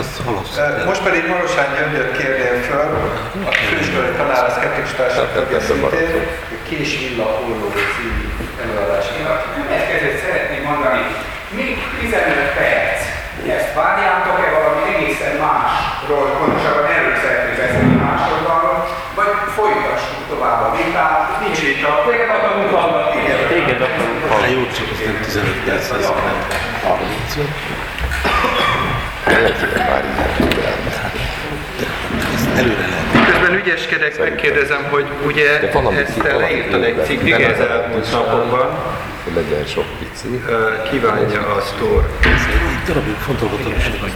azt halasszuk. Most pedig Marosán Gyöngyöt kérném föl, a főiskolai tanár, a szkeptikus társaság tagja szintén, Kés Villa Holló című előadás. Én a következőt szeretném mondani, még 15 perc. Ezt várjátok-e valami egészen másról, pontosabban erről szeretnék beszélni másoldalról, vagy folytassuk tovább a vitát? Nincs vita. Téged akarunk hallgatni. Igen, téged akarunk hallgatni. Jó, csak ez nem 15 perc lesz, hanem 30. Előre lehet. Közben ügyeskedek, megkérdezem, hogy ugye ezt te leírtad egy cikkig az elmúlt napokban. Legyen sok pici. Kívánja a sztor. Ez egy darabig fontolgatom is, hogy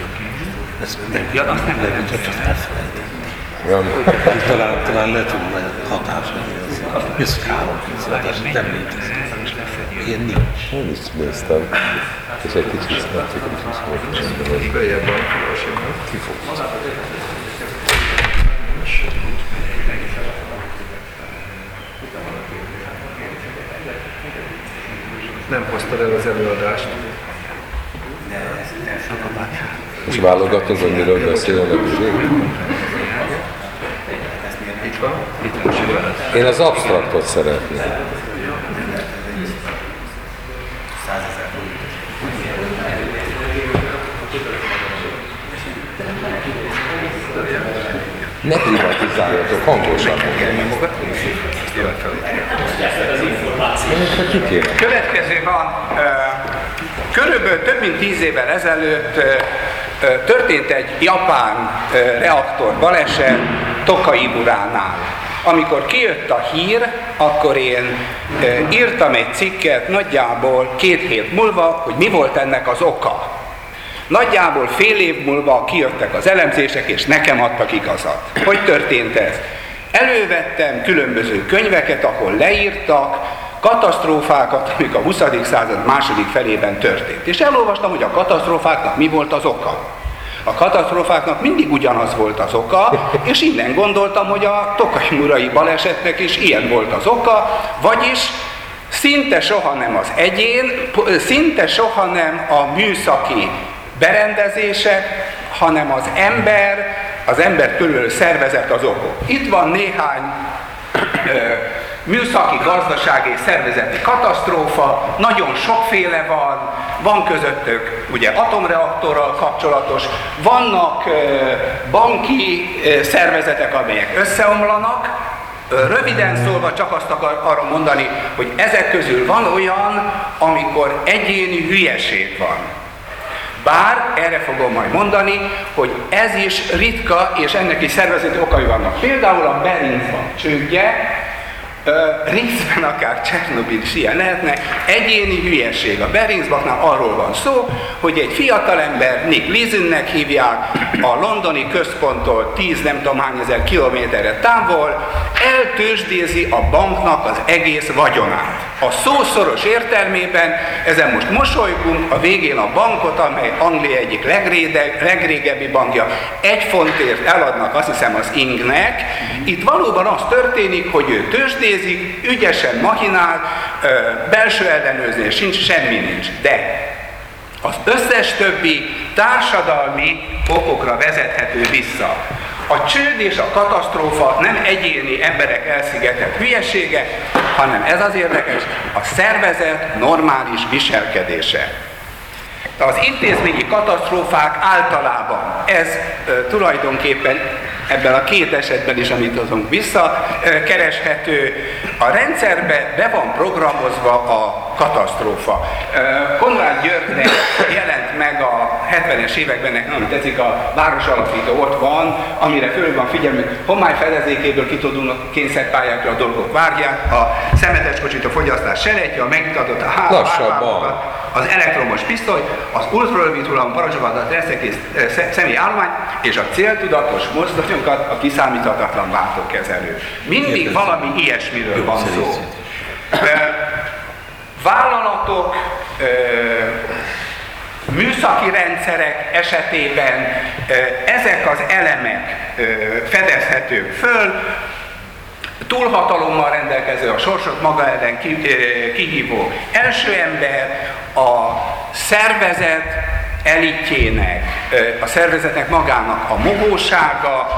ez nem, ja, azt nem lehet, csak azt elfelejtem. Talán, talán lehet, hogy nagy hatás. Ez három pénzadás, nem létezik. Ilyen nincs. Én is néztem, és egy kicsit szkeptikus is voltam. Följebb van, ki fog. Nem hoztad el az előadást. És válogatod, hogy miről beszélnek Itt van? Itt van. Én az abstraktot szeretném. Ne privatizáljatok, hangosan. Következő van, körülbelül több mint tíz évvel ezelőtt történt egy japán reaktor baleset Tokaiburánál. Amikor kijött a hír, akkor én írtam egy cikket nagyjából két hét múlva, hogy mi volt ennek az oka. Nagyjából fél év múlva kijöttek az elemzések, és nekem adtak igazat. Hogy történt ez? Elővettem különböző könyveket, ahol leírtak katasztrófákat, amik a 20. század második felében történt. És elolvastam, hogy a katasztrófáknak mi volt az oka. A katasztrófáknak mindig ugyanaz volt az oka, és innen gondoltam, hogy a Tokai Murai balesetnek is ilyen volt az oka, vagyis szinte soha nem az egyén, szinte soha nem a műszaki berendezések, hanem az ember, az ember körül szervezet az okok. Itt van néhány műszaki, gazdasági és szervezeti katasztrófa, nagyon sokféle van, van közöttük ugye atomreaktorral kapcsolatos, vannak banki szervezetek, amelyek összeomlanak, Röviden szólva csak azt akar arra mondani, hogy ezek közül van olyan, amikor egyéni hülyeség van. Bár erre fogom majd mondani, hogy ez is ritka, és ennek is szervezeti okai vannak. Például a Berinc csődje, részben akár Csernobil is ilyen lehetne, egyéni hülyeség. A Berincbaknál arról van szó, hogy egy fiatalember, Nick Lizinnek hívják, a londoni központtól 10 nem tudom hány ezer kilométerre távol, eltősdézi a banknak az egész vagyonát. A szószoros értelmében, ezen most mosolygunk, a végén a bankot, amely Anglia egyik legréde, legrégebbi bankja, egy fontért eladnak azt hiszem az Ingnek. Itt valóban az történik, hogy ő tőzsdézik, ügyesen machinál, belső ellenőrzés sincs, semmi nincs. De az összes többi társadalmi okokra vezethető vissza. A csőd és a katasztrófa nem egyéni emberek elszigetett hülyesége, hanem ez az érdekes, a szervezet normális viselkedése. Az intézményi katasztrófák általában ez e, tulajdonképpen ebben a két esetben is, amit azon vissza kereshető, a rendszerbe be van programozva a katasztrófa. Konrád Györgynek jelent meg a 70-es években, nem tetszik, a város alapító ott van, amire föl van figyelmük, homály fedezékéből kitudulnak kényszerpályákra a dolgok várják, a szemetes kocsit a fogyasztás selejtje, a megmutatott a hálózat, az elektromos pisztoly, az ultrarövid hullam parancsolatot reszekész személy állomány, és a céltudatos mozdonyokat a kiszámíthatatlan váltókezelő. Mindig valami ilyesmiről van szó. vállalatok, műszaki rendszerek esetében ezek az elemek fedezhetők föl, túlhatalommal rendelkező, a sorsot maga ellen kihívó első ember, a szervezet, elitjének, a szervezetnek magának a mohósága,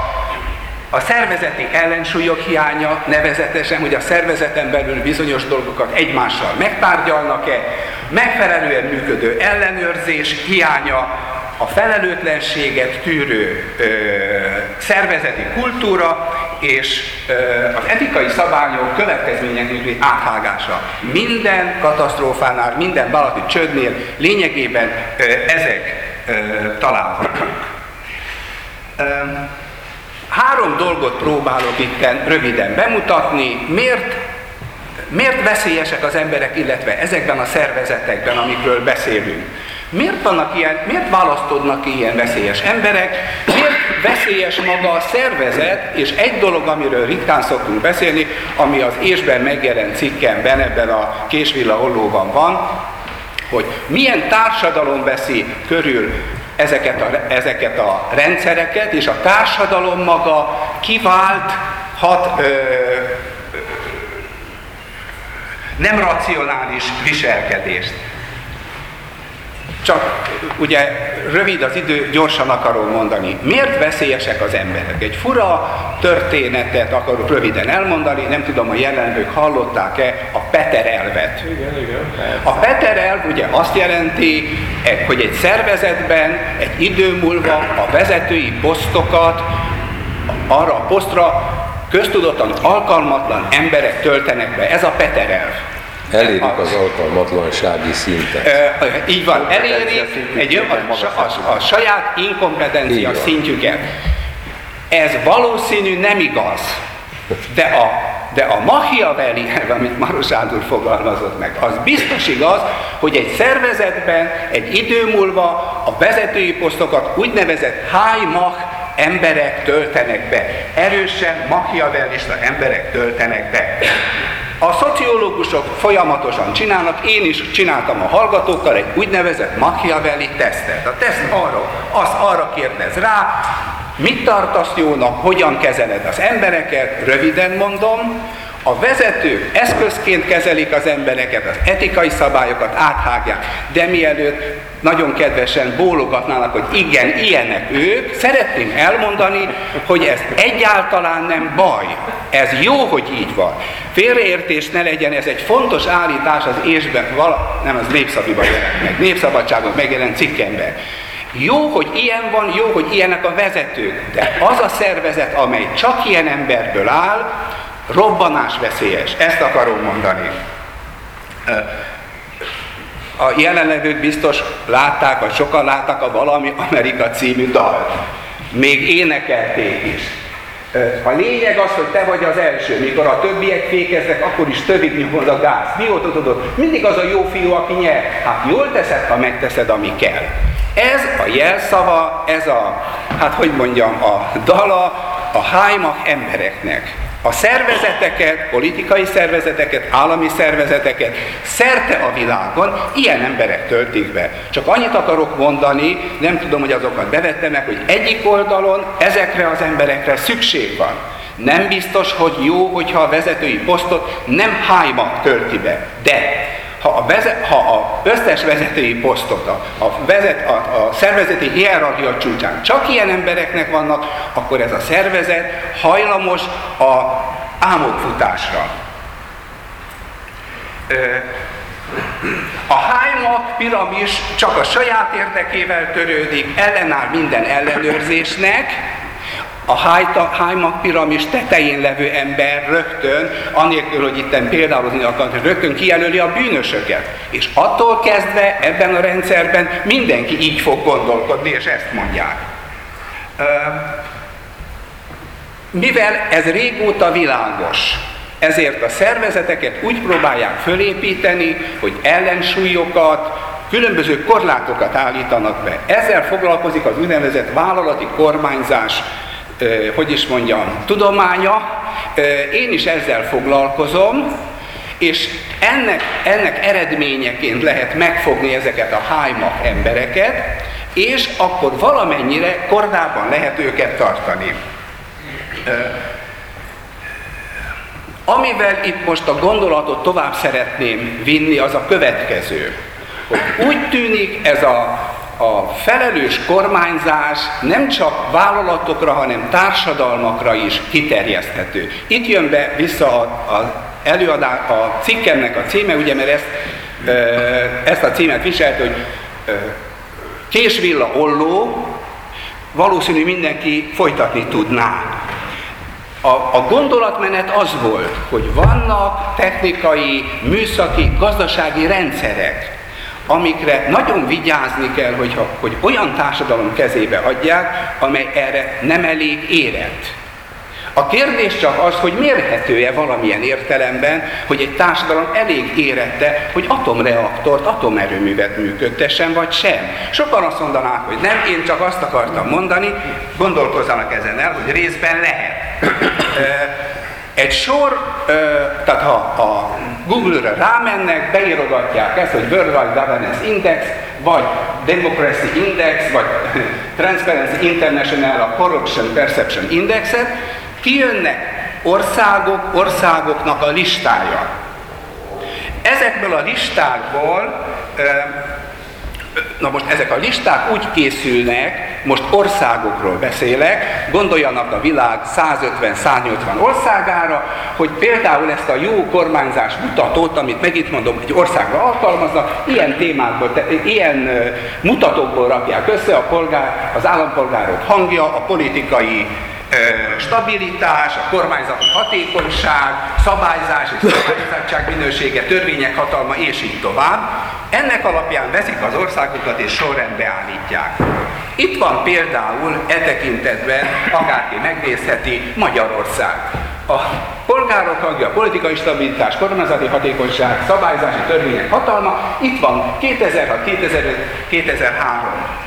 a szervezeti ellensúlyok hiánya, nevezetesen, hogy a szervezeten belül bizonyos dolgokat egymással megtárgyalnak-e, megfelelően működő ellenőrzés hiánya, a felelőtlenséget tűrő ö, szervezeti kultúra és ö, az etikai szabályok következmények áthágása. Minden katasztrófánál, minden vállalati csődnél lényegében ö, ezek ö, találhatók. Három dolgot próbálok itt röviden bemutatni, miért, miért veszélyesek az emberek, illetve ezekben a szervezetekben, amikről beszélünk. Miért, vannak ilyen, miért választodnak ki ilyen veszélyes emberek? Miért veszélyes maga a szervezet? És egy dolog, amiről ritkán szoktunk beszélni, ami az ésben megjelent cikkemben, ebben a késvilla hollóban van, hogy milyen társadalom veszi körül ezeket a, ezeket a rendszereket, és a társadalom maga kivált hat ö, nem racionális viselkedést. Csak ugye rövid az idő, gyorsan akarom mondani. Miért veszélyesek az emberek? Egy fura történetet akarok röviden elmondani, nem tudom, a jelenlők hallották-e a Peter elvet. Igen, igen. A Peter elv ugye azt jelenti, hogy egy szervezetben egy idő múlva a vezetői posztokat arra a posztra köztudottan alkalmatlan emberek töltenek be. Ez a Peter elv. Elérik az alkalmatlansági szintet. E, így van, elérik egy, a, a, a saját inkompetencia szintjüket. Ez valószínű nem igaz, de a, de a Machiavelli, amit Maros Ándor fogalmazott meg, az biztos igaz, hogy egy szervezetben egy idő múlva a vezetői posztokat úgynevezett high mach emberek töltenek be. Erősen machiavellista emberek töltenek be. A szociológusok folyamatosan csinálnak, én is csináltam a hallgatókkal egy úgynevezett Machiavelli tesztet. A teszt arra, az arra kérdez rá, mit tartasz jónak, hogyan kezeled az embereket, röviden mondom, a vezetők eszközként kezelik az embereket, az etikai szabályokat áthágják, de mielőtt nagyon kedvesen bólogatnának, hogy igen, ilyenek ők, szeretném elmondani, hogy ez egyáltalán nem baj. Ez jó, hogy így van. Félreértés ne legyen, ez egy fontos állítás az ésben, vala, nem, az népszabiban jelent meg, népszabadságon megjelent cikkemben. Jó, hogy ilyen van, jó, hogy ilyenek a vezetők, de az a szervezet, amely csak ilyen emberből áll, robbanás veszélyes. Ezt akarom mondani. A jelenlevők biztos látták, vagy sokan látták a Valami Amerika című dalt. Még énekelték is. A lényeg az, hogy te vagy az első. Mikor a többiek fékeznek, akkor is többit nyomod a gáz. Mióta tudod? Mindig az a jó fiú, aki nyer. Hát jól teszed, ha megteszed, ami kell. Ez a jelszava, ez a, hát hogy mondjam, a dala a hájmak embereknek a szervezeteket, politikai szervezeteket, állami szervezeteket szerte a világon ilyen emberek töltik be. Csak annyit akarok mondani, nem tudom, hogy azokat bevettem meg, hogy egyik oldalon ezekre az emberekre szükség van. Nem biztos, hogy jó, hogyha a vezetői posztot nem hájma tölti be. De ha a, vezet, ha a összes vezetői posztot, a, a, vezet, a, a szervezeti hierarchia csúcsán csak ilyen embereknek vannak, akkor ez a szervezet hajlamos a álmokfutásra. A Hájmak piramis csak a saját érdekével törődik, ellenáll minden ellenőrzésnek, a Hájmak piramis tetején levő ember rögtön, anélkül, hogy itt például akar, rögtön kijelöli a bűnösöket. És attól kezdve ebben a rendszerben mindenki így fog gondolkodni, és ezt mondják. Mivel ez régóta világos, ezért a szervezeteket úgy próbálják fölépíteni, hogy ellensúlyokat, különböző korlátokat állítanak be. Ezzel foglalkozik az úgynevezett vállalati kormányzás hogy is mondjam, tudománya, én is ezzel foglalkozom, és ennek, ennek eredményeként lehet megfogni ezeket a hájmak embereket, és akkor valamennyire kordában lehet őket tartani. Amivel itt most a gondolatot tovább szeretném vinni, az a következő. Hogy úgy tűnik ez a a felelős kormányzás nem csak vállalatokra, hanem társadalmakra is kiterjeszthető. Itt jön be vissza a, a, előadás, a cikkemnek a címe, ugye, mert ezt, ezt a címet viselt, hogy Késvilla Olló, valószínű mindenki folytatni tudná. A, a gondolatmenet az volt, hogy vannak technikai, műszaki, gazdasági rendszerek, amikre nagyon vigyázni kell, hogyha, hogy olyan társadalom kezébe adják, amely erre nem elég érett. A kérdés csak az, hogy mérhető-e valamilyen értelemben, hogy egy társadalom elég érette, hogy atomreaktort, atomerőművet működtessen, vagy sem. Sokan azt mondanák, hogy nem, én csak azt akartam mondani, gondolkozzanak ezen el, hogy részben lehet. Egy sor, tehát ha a Google-ra rámennek, beírogatják ezt, hogy World Wide Governance Index, vagy Democracy Index, vagy Transparency International, a Corruption Perception Indexet, kijönnek országok, országoknak a listája. Ezekből a listákból Na most ezek a listák úgy készülnek, most országokról beszélek, gondoljanak a világ 150-180 országára, hogy például ezt a jó kormányzás mutatót, amit megint mondom, egy országra alkalmaznak, ilyen témákból, ilyen mutatókból rakják össze a polgár, az állampolgárok hangja, a politikai stabilitás, a kormányzati hatékonyság, szabályzás és szabályozottság minősége, törvények hatalma és így tovább. Ennek alapján veszik az országokat és sorrendbe állítják. Itt van például e tekintetben, akárki megnézheti, Magyarország. A polgárok hangja, politikai stabilitás, kormányzati hatékonyság, szabályzási törvények hatalma, itt van 2006, 2005, 2003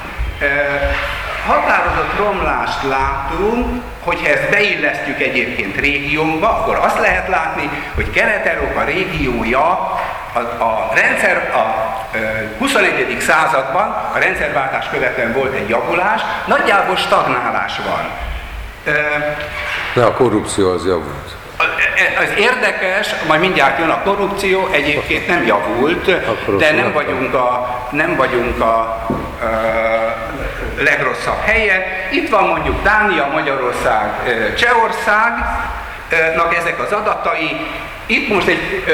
határozott romlást látunk, hogyha ezt beillesztjük egyébként régiónkba, akkor azt lehet látni, hogy Kelet-Európa régiója a, a rendszer a 21. században, a rendszerváltás követően volt egy javulás, nagyjából stagnálás van. De a korrupció az javult. Az érdekes, majd mindjárt jön a korrupció, egyébként nem javult, de nem vagyunk a, nem vagyunk a, a legrosszabb helyen. Itt van mondjuk Dánia, Magyarország, Csehországnak ezek az adatai. Itt most egy,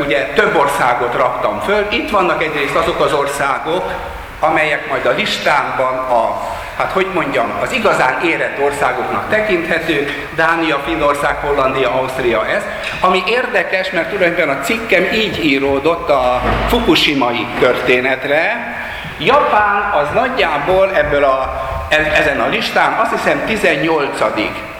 ugye több országot raktam föl. Itt vannak egyrészt azok az országok, amelyek majd a listámban a, hát hogy mondjam, az igazán érett országoknak tekinthető, Dánia, Finnország, Hollandia, Ausztria ez, ami érdekes, mert tulajdonképpen a cikkem így íródott a Fukushimai történetre, Japán az nagyjából ebből a, ezen a listán azt hiszem 18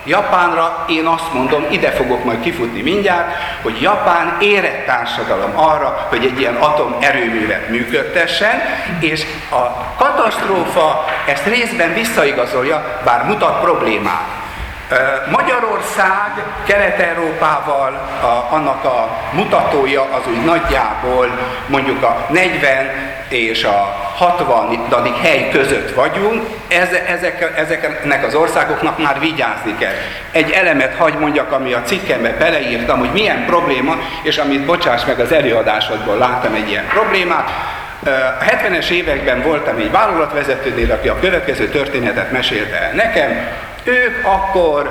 Japánra én azt mondom, ide fogok majd kifutni mindjárt, hogy Japán érett társadalom arra, hogy egy ilyen atomerőművet működtessen, és a katasztrófa ezt részben visszaigazolja, bár mutat problémát. Magyarország Kelet-Európával annak a mutatója az úgy nagyjából mondjuk a 40 és a 60. hely között vagyunk, ez, ezek, ezeknek az országoknak már vigyázni kell. Egy elemet hagy mondjak, ami a cikkembe beleírtam, hogy milyen probléma, és amit bocsáss meg az előadásodból láttam egy ilyen problémát, a 70-es években voltam egy vállalatvezetőnél, aki a következő történetet mesélte el nekem, ők akkor,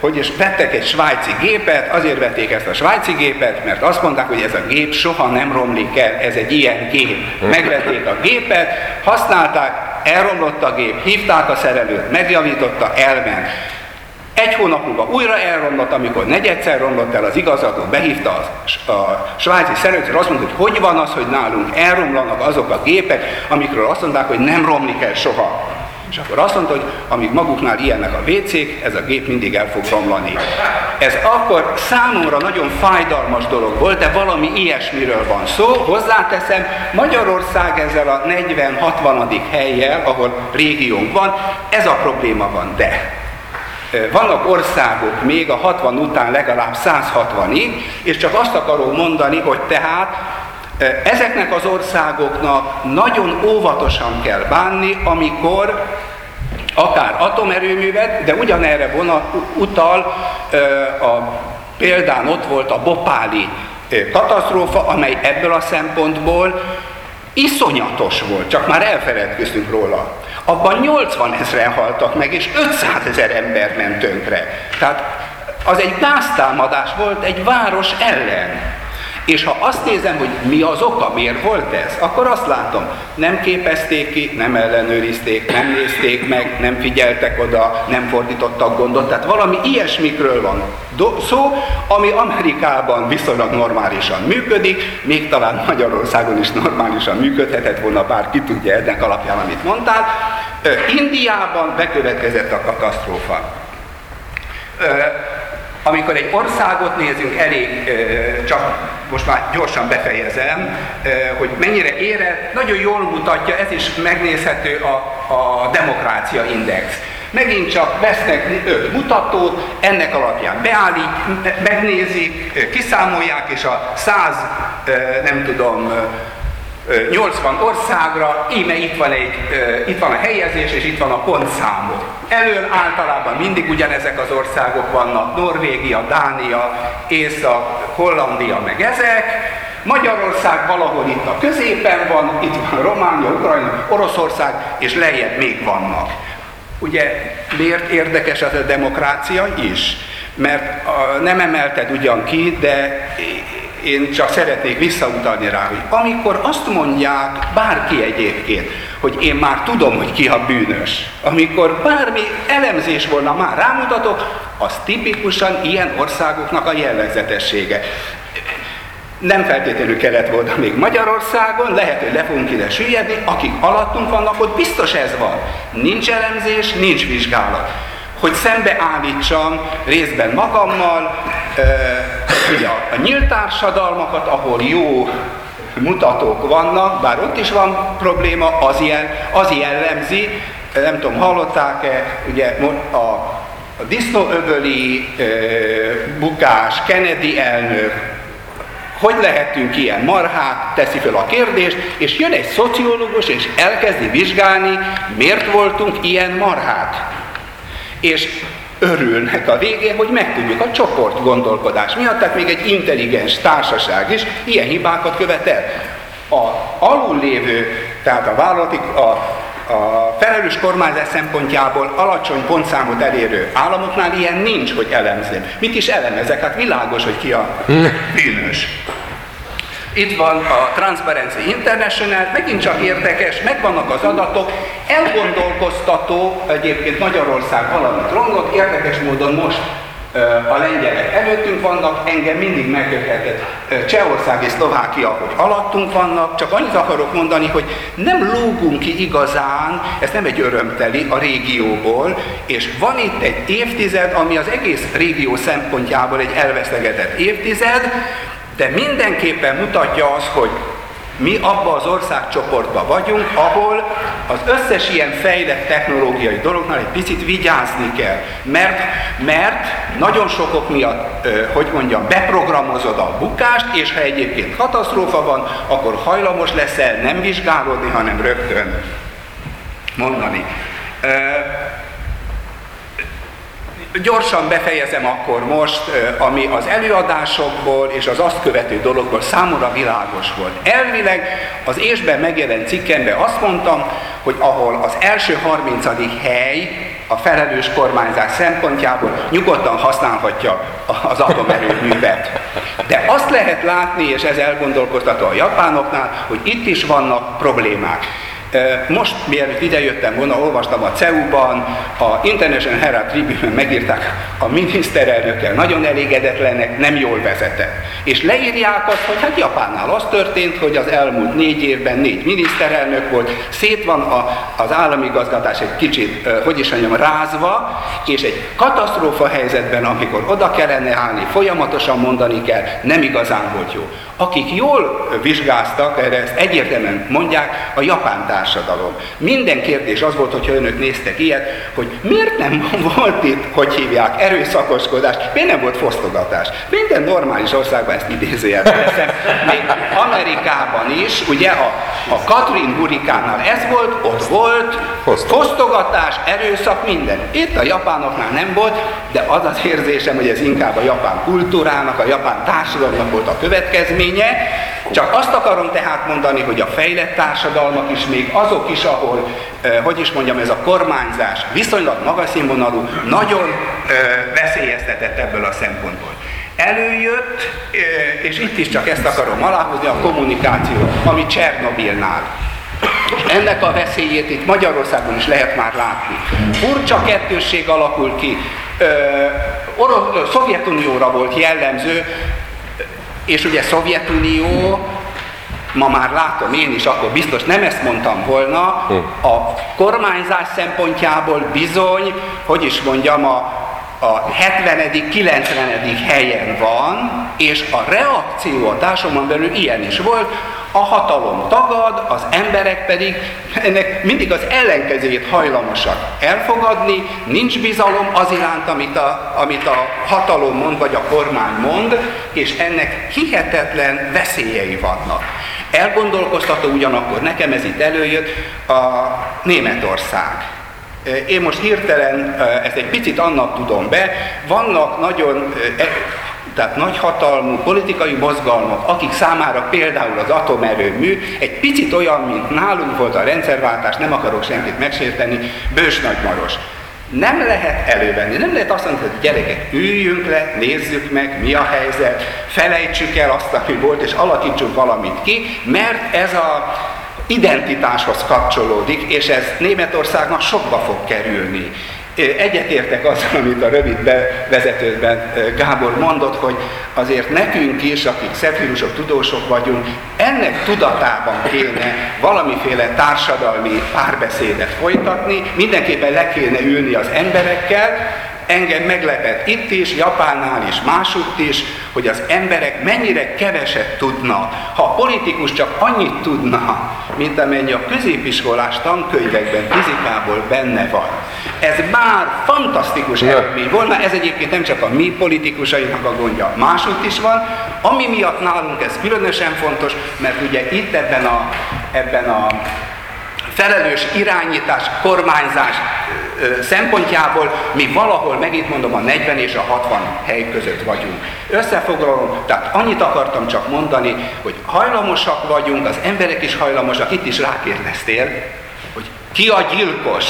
hogy is vettek egy svájci gépet, azért vették ezt a svájci gépet, mert azt mondták, hogy ez a gép soha nem romlik el, ez egy ilyen gép. Megvették a gépet, használták, elromlott a gép, hívták a szerelőt, megjavította, elment. Egy hónap múlva újra elromlott, amikor negyedszer romlott el, az igazgató behívta a, a svájci szerelőt, és azt mondta, hogy hogy van az, hogy nálunk elromlanak azok a gépek, amikről azt mondták, hogy nem romlik el soha. És akkor azt mondta, hogy amíg maguknál ilyenek a wc ez a gép mindig el fog romlani. Ez akkor számomra nagyon fájdalmas dolog volt, de valami ilyesmiről van szó. Hozzáteszem, Magyarország ezzel a 40-60. helyjel, ahol régiónk van, ez a probléma van, de vannak országok még a 60 után legalább 160-ig, és csak azt akarom mondani, hogy tehát Ezeknek az országoknak nagyon óvatosan kell bánni, amikor akár atomerőművet, de ugyanerre vonat, utal a, példán ott volt a Bopáli katasztrófa, amely ebből a szempontból iszonyatos volt, csak már elfeledkeztünk róla. Abban 80 ezeren haltak meg, és 500 ezer ember ment tönkre. Tehát az egy gáztámadás volt egy város ellen. És ha azt nézem, hogy mi az oka, miért volt ez, akkor azt látom, nem képezték ki, nem ellenőrizték, nem nézték meg, nem figyeltek oda, nem fordítottak gondot. Tehát valami ilyesmikről van szó, ami Amerikában viszonylag normálisan működik, még talán Magyarországon is normálisan működhetett volna, bár ki tudja ennek alapján, amit mondtál. Indiában bekövetkezett a katasztrófa amikor egy országot nézünk, elég, csak most már gyorsan befejezem, hogy mennyire ére, nagyon jól mutatja, ez is megnézhető a, a demokrácia index. Megint csak vesznek öt mutatót, ennek alapján beállít, megnézik, kiszámolják, és a száz, nem tudom, 80 országra, íme itt van, egy, itt van a helyezés, és itt van a pontszámok. Elől általában mindig ugyanezek az országok vannak, Norvégia, Dánia, Észak, Hollandia, meg ezek. Magyarország valahol itt a középen van, itt van Románia, Ukrajna, Oroszország, és lejjebb még vannak. Ugye miért érdekes ez a demokrácia is? Mert nem emelted ugyan ki, de én csak szeretnék visszautalni rá, hogy amikor azt mondják, bárki egyébként, hogy én már tudom, hogy ki a bűnös, amikor bármi elemzés volna már rámutatok, az tipikusan ilyen országoknak a jellegzetessége. Nem feltétlenül kellett volna még Magyarországon, lehet, hogy le fogunk ide süllyedni, akik alattunk vannak, ott biztos ez van. Nincs elemzés, nincs vizsgálat hogy szembeállítsam részben magammal ugye a, nyílt társadalmakat, ahol jó mutatók vannak, bár ott is van probléma, az, ilyen, az jellemzi, nem tudom, hallották-e, ugye a, a disznóöböli e, bukás, Kennedy elnök, hogy lehetünk ilyen marhák, teszi fel a kérdést, és jön egy szociológus, és elkezdi vizsgálni, miért voltunk ilyen marhák és örülnek a végén, hogy megtudjuk a csoport gondolkodás miatt, tehát még egy intelligens társaság is ilyen hibákat követel. A alul lévő, tehát a vállalati, a, a felelős kormányzás szempontjából alacsony pontszámot elérő államoknál ilyen nincs, hogy elemzni. Mit is elemezek? Hát világos, hogy ki a bűnös. Itt van a Transparency International, megint csak érdekes, megvannak az adatok, elgondolkoztató, egyébként Magyarország valamit rongott, érdekes módon most a lengyelek előttünk vannak, engem mindig megköthetett Csehország és Szlovákia, hogy alattunk vannak, csak annyit akarok mondani, hogy nem lógunk ki igazán, ez nem egy örömteli a régióból, és van itt egy évtized, ami az egész régió szempontjából egy elvesztegetett évtized, de mindenképpen mutatja az, hogy mi abba az országcsoportban vagyunk, ahol az összes ilyen fejlett technológiai dolognál egy picit vigyázni kell, mert, mert nagyon sokok miatt, hogy mondjam, beprogramozod a bukást, és ha egyébként katasztrófa van, akkor hajlamos leszel nem vizsgálódni, hanem rögtön mondani. Gyorsan befejezem akkor most, ami az előadásokból és az azt követő dologból számomra világos volt. Elvileg az ésben megjelent cikkemben azt mondtam, hogy ahol az első 30. hely a felelős kormányzás szempontjából nyugodtan használhatja az atomerőművet. De azt lehet látni, és ez elgondolkoztató a japánoknál, hogy itt is vannak problémák. Most, mielőtt idejöttem volna, olvastam a CEU-ban, a International Herald Tribune-ben megírták, a miniszterelnökkel nagyon elégedetlenek, nem jól vezetett. És leírják azt, hogy hát Japánnál az történt, hogy az elmúlt négy évben négy miniszterelnök volt, szét van a, az állami gazgatás egy kicsit, hogy is mondjam, rázva, és egy katasztrófa helyzetben, amikor oda kellene állni, folyamatosan mondani kell, nem igazán volt jó. Akik jól vizsgáztak, erre ezt egyértelműen mondják, a japán társadalom. Minden kérdés az volt, hogyha önök néztek ilyet, hogy miért nem volt itt, hogy hívják, erőszakoskodás, miért nem volt fosztogatás. Minden normális országban ezt idézőjelben teszem, még Amerikában is, ugye a, a Katrin hurikánál ez volt, ott volt, fosztogatás, erőszak, minden. Itt a japánoknál nem volt, de az az érzésem, hogy ez inkább a japán kultúrának, a japán társadalomnak volt a következménye, Csak azt akarom tehát mondani, hogy a fejlett társadalmak is, még azok is, ahol, hogy is mondjam, ez a kormányzás viszonylag magas színvonalú, nagyon veszélyeztetett ebből a szempontból. Előjött, és itt is csak ezt akarom aláhozni, a kommunikáció, ami Csernobilnál. Ennek a veszélyét itt Magyarországon is lehet már látni. Furcsa kettősség alakul ki. Orosz, Szovjetunióra volt jellemző, és ugye Szovjetunió, ma már látom én is, akkor biztos nem ezt mondtam volna, a kormányzás szempontjából bizony, hogy is mondjam, a, a 70 90 helyen van, és a reakció a társadalomban belül ilyen is volt, a hatalom tagad, az emberek pedig ennek mindig az ellenkezőjét hajlamosak elfogadni, nincs bizalom az iránt, amit a, amit a hatalom mond, vagy a kormány mond, és ennek hihetetlen veszélyei vannak. Elgondolkoztató ugyanakkor, nekem ez itt előjött, a Németország. Én most hirtelen ezt egy picit annak tudom be, vannak nagyon tehát nagyhatalmú politikai mozgalmak, akik számára például az atomerőmű egy picit olyan, mint nálunk volt a rendszerváltás, nem akarok senkit megsérteni, Bős Nagymaros. Nem lehet elővenni, nem lehet azt mondani, hogy gyerekek, üljünk le, nézzük meg, mi a helyzet, felejtsük el azt, ami volt, és alakítsuk valamit ki, mert ez a identitáshoz kapcsolódik, és ez Németországnak sokba fog kerülni. Egyetértek azzal, amit a rövid bevezetőben Gábor mondott, hogy azért nekünk is, akik szefírusok, tudósok vagyunk, ennek tudatában kéne valamiféle társadalmi párbeszédet folytatni, mindenképpen le kéne ülni az emberekkel, Engem meglepett itt is, Japánnál is, másutt is, hogy az emberek mennyire keveset tudnak. Ha a politikus csak annyit tudna, mint amennyi a középiskolás tankönyvekben, fizikából benne van. Ez már fantasztikus eredmény volna, ez egyébként nem csak a mi politikusainak a gondja, másutt is van, ami miatt nálunk ez különösen fontos, mert ugye itt ebben a, ebben a felelős irányítás, kormányzás szempontjából mi valahol, megint mondom, a 40 és a 60 hely között vagyunk. Összefoglalom, tehát annyit akartam csak mondani, hogy hajlamosak vagyunk, az emberek is hajlamosak, itt is rákérdeztél, hogy ki a gyilkos.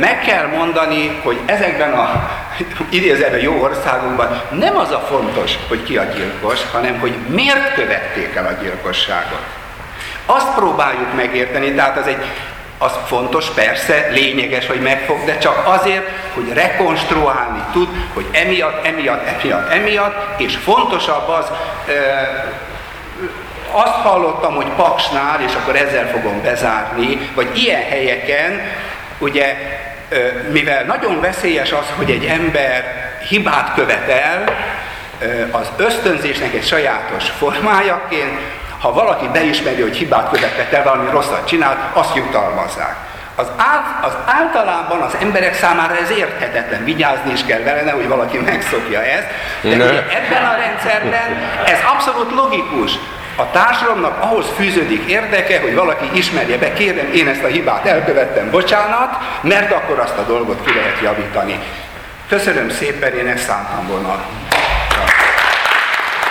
Meg kell mondani, hogy ezekben a idézőben jó országokban nem az a fontos, hogy ki a gyilkos, hanem hogy miért követték el a gyilkosságot. Azt próbáljuk megérteni, tehát az egy az fontos, persze, lényeges, hogy megfog, de csak azért, hogy rekonstruálni tud, hogy emiatt, emiatt, emiatt, emiatt, és fontosabb az, e, azt hallottam, hogy Paksnál, és akkor ezzel fogom bezárni, vagy ilyen helyeken, ugye, mivel nagyon veszélyes az, hogy egy ember hibát követel, az ösztönzésnek egy sajátos formájaként, ha valaki beismeri, hogy hibát követett el, valami rosszat csinált, azt jutalmazzák. Az, át, az általában az emberek számára ez érthetetlen, vigyázni is kell vele, hogy valaki megszokja ezt, de ugye ebben a rendszerben ez abszolút logikus. A társadalomnak ahhoz fűződik érdeke, hogy valaki ismerje be, kérem, én ezt a hibát elkövettem, bocsánat, mert akkor azt a dolgot ki lehet javítani. Köszönöm szépen, én ezt szántam volna